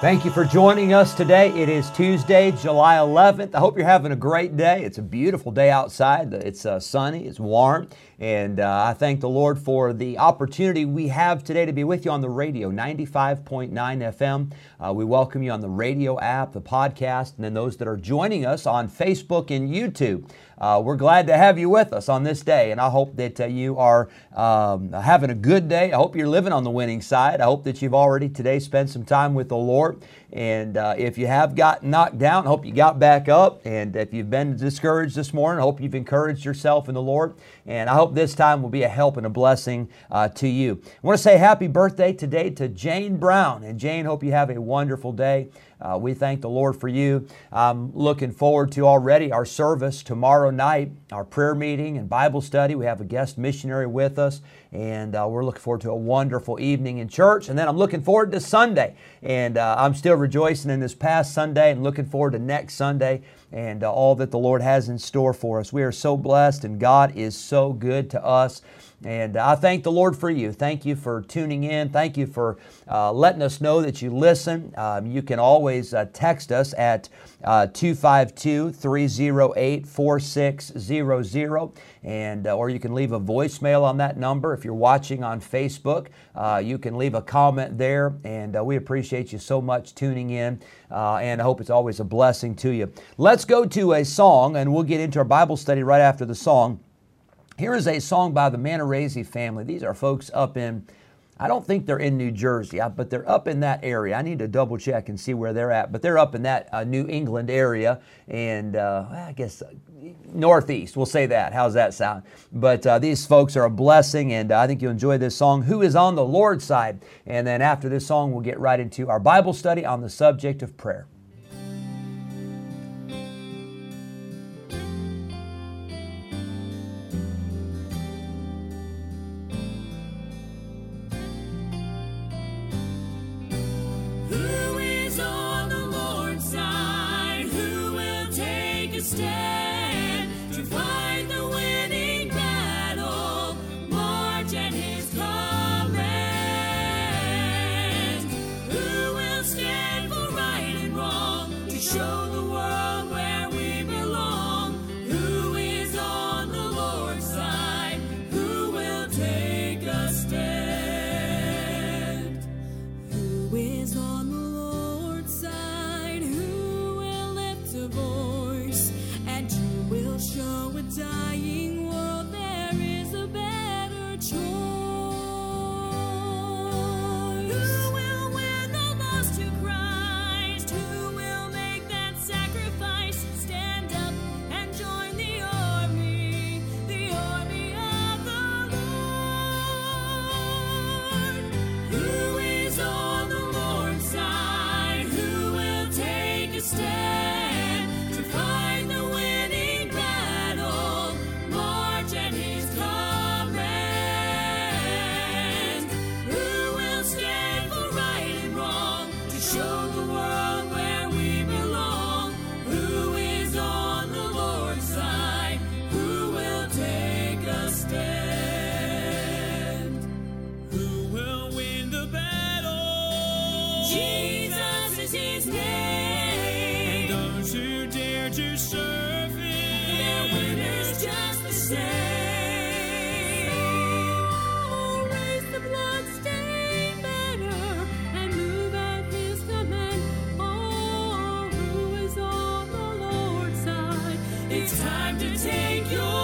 Thank you for joining us today. It is Tuesday, July 11th. I hope you're having a great day. It's a beautiful day outside. It's uh, sunny, it's warm, and uh, I thank the Lord for the opportunity we have today to be with you on the radio, 95.9 FM. Uh, we welcome you on the radio app, the podcast, and then those that are joining us on Facebook and YouTube. Uh, we're glad to have you with us on this day, and I hope that uh, you are um, having a good day. I hope you're living on the winning side. I hope that you've already today spent some time with the Lord. And uh, if you have got knocked down, I hope you got back up. And if you've been discouraged this morning, I hope you've encouraged yourself in the Lord. And I hope this time will be a help and a blessing uh, to you. I want to say happy birthday today to Jane Brown. And Jane, hope you have a wonderful day. Uh, we thank the Lord for you. I'm looking forward to already our service tomorrow night, our prayer meeting and Bible study. We have a guest missionary with us, and uh, we're looking forward to a wonderful evening in church. And then I'm looking forward to Sunday, and uh, I'm still rejoicing in this past Sunday and looking forward to next Sunday and uh, all that the Lord has in store for us. We are so blessed, and God is so good to us. And I thank the Lord for you. Thank you for tuning in. Thank you for uh, letting us know that you listen. Um, you can always uh, text us at uh, 252 308 4600, and uh, or you can leave a voicemail on that number. If you're watching on Facebook, uh, you can leave a comment there, and we appreciate you so much tuning in. and I hope it's always a blessing to you. Let's go to a song, and we'll get into our Bible study right after the song. Here is a song by the Manarese family. These are folks up in, I don't think they're in New Jersey, but they're up in that area. I need to double check and see where they're at, but they're up in that uh, New England area and uh, I guess uh, Northeast. We'll say that. How's that sound? But uh, these folks are a blessing, and I think you'll enjoy this song, Who is on the Lord's Side? And then after this song, we'll get right into our Bible study on the subject of prayer. to surfing. Just the same. Raise the and move at his command. Oh, who is on the Lord's side? It's time to take your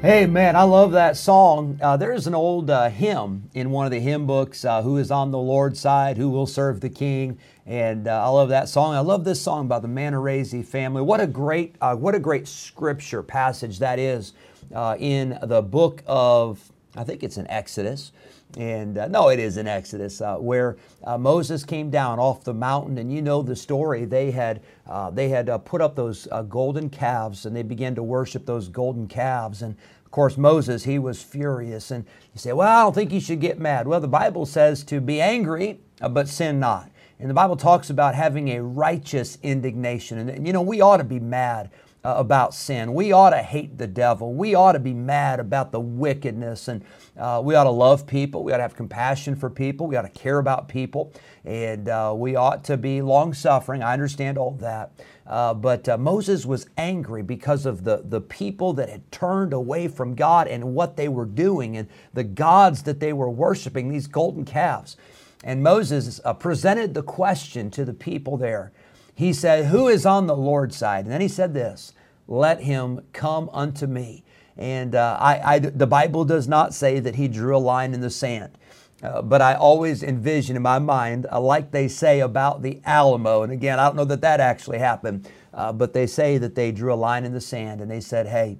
Hey man, I love that song. Uh, there's an old uh, hymn in one of the hymn books, uh, Who is on the Lord's side? Who will serve the King? And uh, I love that song. I love this song by the Manarese family. What a great, uh, what a great scripture passage that is uh, in the book of, I think it's in Exodus. And uh, no, it is in Exodus, uh, where uh, Moses came down off the mountain, and you know the story. They had uh, they had uh, put up those uh, golden calves, and they began to worship those golden calves. And of course, Moses he was furious, and you say, "Well, I don't think you should get mad." Well, the Bible says to be angry, but sin not. And the Bible talks about having a righteous indignation, and you know we ought to be mad uh, about sin. We ought to hate the devil. We ought to be mad about the wickedness. And uh, we ought to love people. We ought to have compassion for people. We ought to care about people. And uh, we ought to be long suffering. I understand all that. Uh, but uh, Moses was angry because of the, the people that had turned away from God and what they were doing and the gods that they were worshiping, these golden calves. And Moses uh, presented the question to the people there he said, Who is on the Lord's side? And then he said this, Let him come unto me. And uh, I, I, the Bible does not say that he drew a line in the sand. Uh, but I always envision in my mind, uh, like they say about the Alamo, and again, I don't know that that actually happened, uh, but they say that they drew a line in the sand and they said, hey,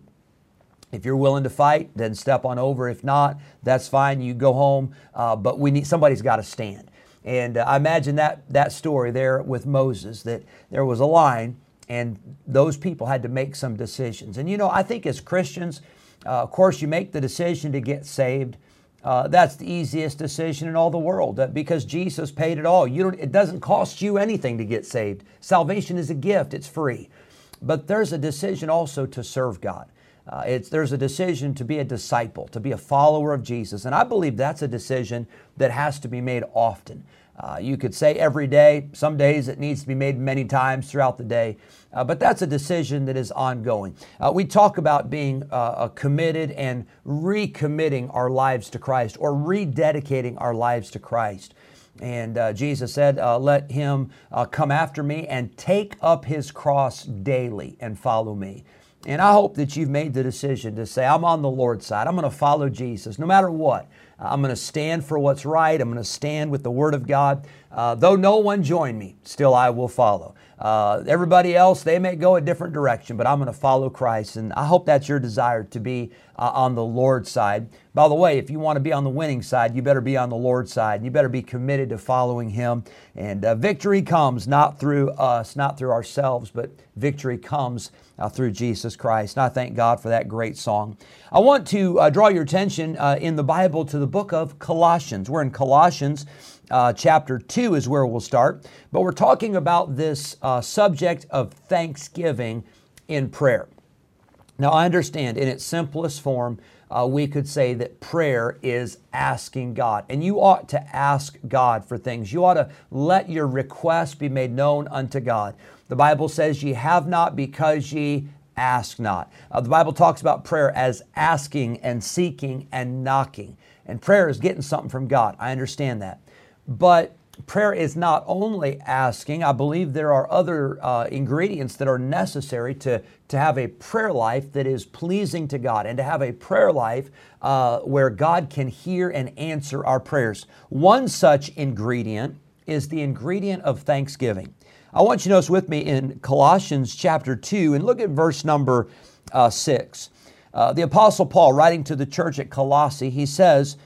if you're willing to fight, then step on over. If not, that's fine. You go home, uh, but we need somebody's got to stand. And uh, I imagine that, that story there with Moses, that there was a line and those people had to make some decisions. And you know, I think as Christians, uh, of course, you make the decision to get saved. Uh, that's the easiest decision in all the world because Jesus paid it all. You don't, it doesn't cost you anything to get saved. Salvation is a gift, it's free. But there's a decision also to serve God. Uh, it's, there's a decision to be a disciple, to be a follower of Jesus. And I believe that's a decision that has to be made often. Uh, you could say every day, some days it needs to be made many times throughout the day, uh, but that's a decision that is ongoing. Uh, we talk about being uh, committed and recommitting our lives to Christ or rededicating our lives to Christ. And uh, Jesus said, uh, Let him come after me and take up his cross daily and follow me. And I hope that you've made the decision to say, I'm on the Lord's side. I'm going to follow Jesus no matter what. I'm going to stand for what's right. I'm going to stand with the Word of God. Uh, though no one join me, still I will follow. Uh, everybody else, they may go a different direction, but I'm going to follow Christ. And I hope that's your desire to be uh, on the Lord's side. By the way, if you want to be on the winning side, you better be on the Lord's side. You better be committed to following Him. And uh, victory comes not through us, not through ourselves, but victory comes uh, through Jesus Christ. And I thank God for that great song. I want to uh, draw your attention uh, in the Bible to the book of Colossians. We're in Colossians. Uh, chapter 2 is where we'll start. But we're talking about this uh, subject of thanksgiving in prayer. Now, I understand in its simplest form, uh, we could say that prayer is asking God. And you ought to ask God for things. You ought to let your request be made known unto God. The Bible says, Ye have not because ye ask not. Uh, the Bible talks about prayer as asking and seeking and knocking. And prayer is getting something from God. I understand that. But prayer is not only asking, I believe there are other uh, ingredients that are necessary to, to have a prayer life that is pleasing to God and to have a prayer life uh, where God can hear and answer our prayers. One such ingredient is the ingredient of thanksgiving. I want you to notice with me in Colossians chapter 2 and look at verse number uh, 6. Uh, the Apostle Paul, writing to the church at Colossae, he says,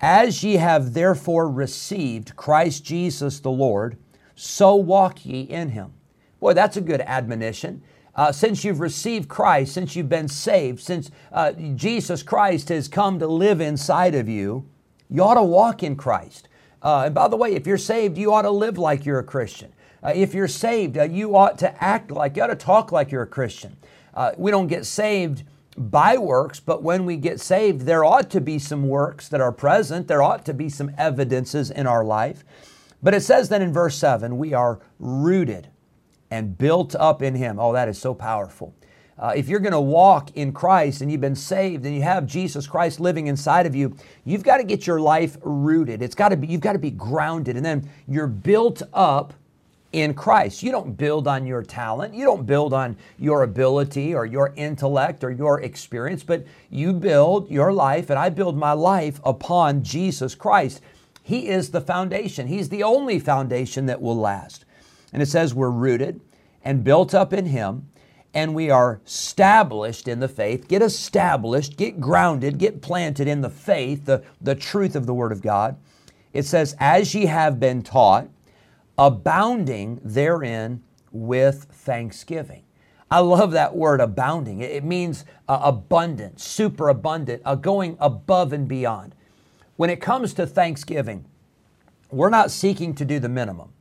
as ye have therefore received Christ Jesus the Lord, so walk ye in him. Boy, that's a good admonition. Uh, since you've received Christ, since you've been saved, since uh, Jesus Christ has come to live inside of you, you ought to walk in Christ. Uh, and by the way, if you're saved, you ought to live like you're a Christian. Uh, if you're saved, uh, you ought to act like, you ought to talk like you're a Christian. Uh, we don't get saved by works, but when we get saved, there ought to be some works that are present. There ought to be some evidences in our life. But it says then in verse 7 we are rooted and built up in Him. Oh, that is so powerful. Uh, if you're going to walk in Christ and you've been saved and you have Jesus Christ living inside of you, you've got to get your life rooted. It's got to be you've got to be grounded and then you're built up in Christ. You don't build on your talent, you don't build on your ability or your intellect or your experience, but you build your life, and I build my life upon Jesus Christ. He is the foundation, He's the only foundation that will last. And it says we're rooted and built up in Him, and we are established in the faith. Get established, get grounded, get planted in the faith, the, the truth of the Word of God. It says, as ye have been taught, abounding therein with thanksgiving. I love that word abounding. It means uh, abundant, super abundant, uh, going above and beyond. When it comes to thanksgiving, we're not seeking to do the minimum.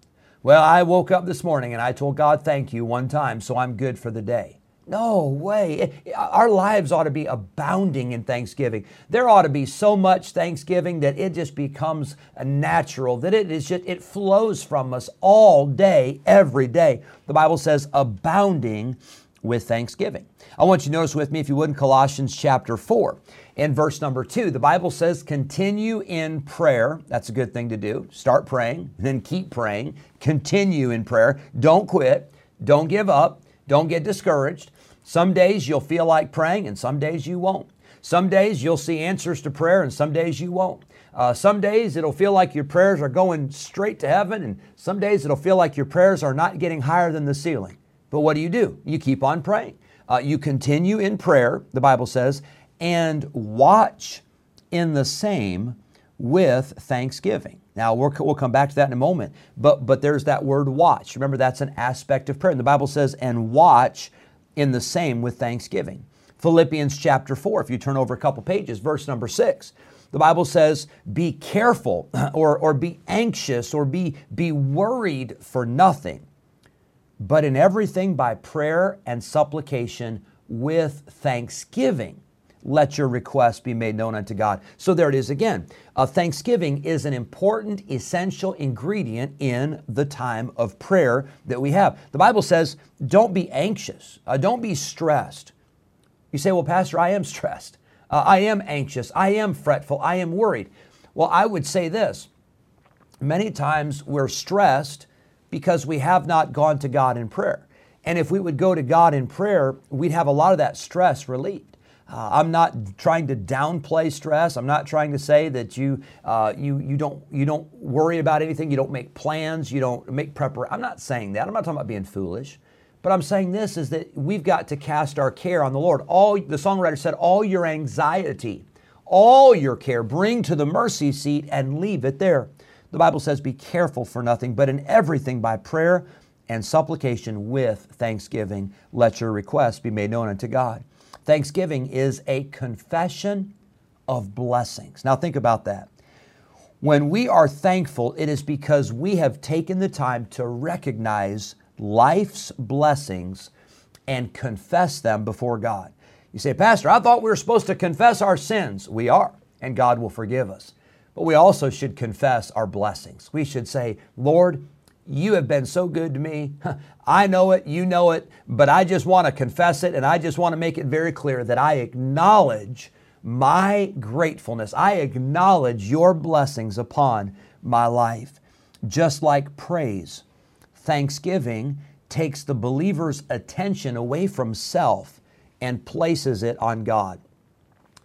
Well, I woke up this morning and I told God thank you one time, so I'm good for the day. No way. Our lives ought to be abounding in thanksgiving. There ought to be so much thanksgiving that it just becomes natural, that it is just it flows from us all day, every day. The Bible says abounding with thanksgiving. I want you to notice with me, if you would, in Colossians chapter 4 in verse number 2. The Bible says, continue in prayer. That's a good thing to do. Start praying, then keep praying. Continue in prayer. Don't quit. Don't give up. Don't get discouraged. Some days you'll feel like praying, and some days you won't. Some days you'll see answers to prayer, and some days you won't. Uh, some days it'll feel like your prayers are going straight to heaven, and some days it'll feel like your prayers are not getting higher than the ceiling. But what do you do? You keep on praying. Uh, you continue in prayer, the Bible says, and watch in the same with thanksgiving. Now, we will come back to that in a moment, but, but there's that word watch. Remember, that's an aspect of prayer. And the Bible says, and watch in the same with thanksgiving. Philippians chapter 4, if you turn over a couple pages, verse number 6, the Bible says, Be careful or, or be anxious or be, be worried for nothing, but in everything by prayer and supplication with thanksgiving let your requests be made known unto God. So there it is again. Uh, thanksgiving is an important, essential ingredient in the time of prayer that we have. The Bible says, don't be anxious, uh, don't be stressed. You say, well, Pastor, I am stressed. Uh, I am anxious. I am fretful. I am worried. Well, I would say this many times we're stressed because we have not gone to God in prayer. And if we would go to God in prayer, we'd have a lot of that stress relieved. Uh, I'm not trying to downplay stress. I'm not trying to say that you uh, you you don't you don't worry about anything. You don't make plans. You don't make preparations. I'm not saying that. I'm not talking about being foolish. But I'm saying this is that we've got to cast our care on the Lord. All the songwriter said, all your anxiety, all your care, bring to the mercy seat and leave it there. The Bible says, be careful for nothing, but in everything by prayer and supplication with thanksgiving, let your requests be made known unto God. Thanksgiving is a confession of blessings. Now, think about that. When we are thankful, it is because we have taken the time to recognize life's blessings and confess them before God. You say, Pastor, I thought we were supposed to confess our sins. We are, and God will forgive us. But we also should confess our blessings. We should say, Lord, you have been so good to me. I know it, you know it, but I just want to confess it and I just want to make it very clear that I acknowledge my gratefulness. I acknowledge your blessings upon my life. Just like praise, thanksgiving takes the believer's attention away from self and places it on God.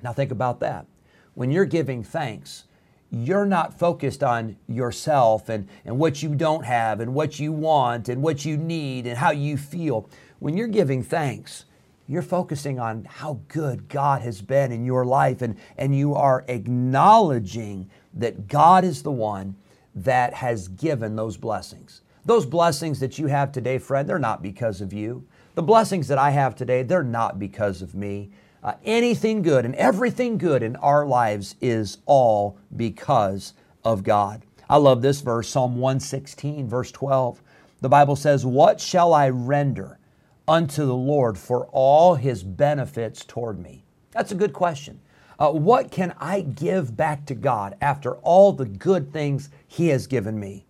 Now, think about that. When you're giving thanks, you're not focused on yourself and, and what you don't have and what you want and what you need and how you feel. When you're giving thanks, you're focusing on how good God has been in your life and, and you are acknowledging that God is the one that has given those blessings. Those blessings that you have today, friend, they're not because of you. The blessings that I have today, they're not because of me. Uh, anything good and everything good in our lives is all because of God. I love this verse, Psalm 116, verse 12. The Bible says, What shall I render unto the Lord for all his benefits toward me? That's a good question. Uh, what can I give back to God after all the good things he has given me?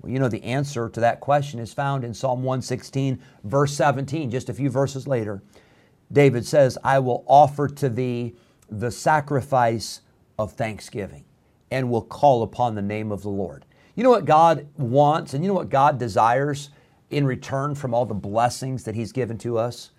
Well, you know, the answer to that question is found in Psalm 116, verse 17, just a few verses later. David says, I will offer to thee the sacrifice of thanksgiving and will call upon the name of the Lord. You know what God wants and you know what God desires in return from all the blessings that He's given to us?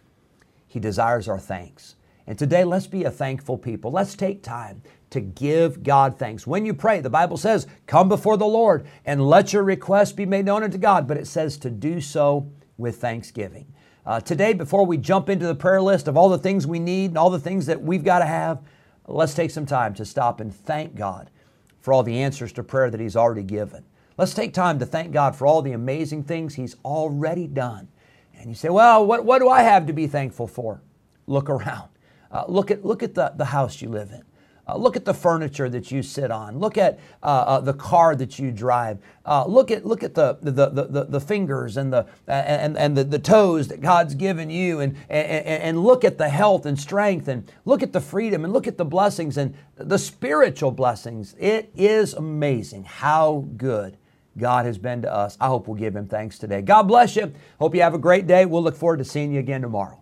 He desires our thanks. And today, let's be a thankful people. Let's take time to give God thanks. When you pray, the Bible says, come before the Lord and let your request be made known unto God, but it says to do so with thanksgiving. Uh, today, before we jump into the prayer list of all the things we need and all the things that we've got to have, let's take some time to stop and thank God for all the answers to prayer that He's already given. Let's take time to thank God for all the amazing things He's already done. And you say, well, what, what do I have to be thankful for? Look around. Uh, look at, look at the, the house you live in. Uh, look at the furniture that you sit on. Look at uh, uh, the car that you drive. Uh, look at look at the the, the, the, the fingers and the and, and the, the toes that God's given you, and, and and look at the health and strength, and look at the freedom, and look at the blessings and the spiritual blessings. It is amazing how good God has been to us. I hope we'll give Him thanks today. God bless you. Hope you have a great day. We'll look forward to seeing you again tomorrow.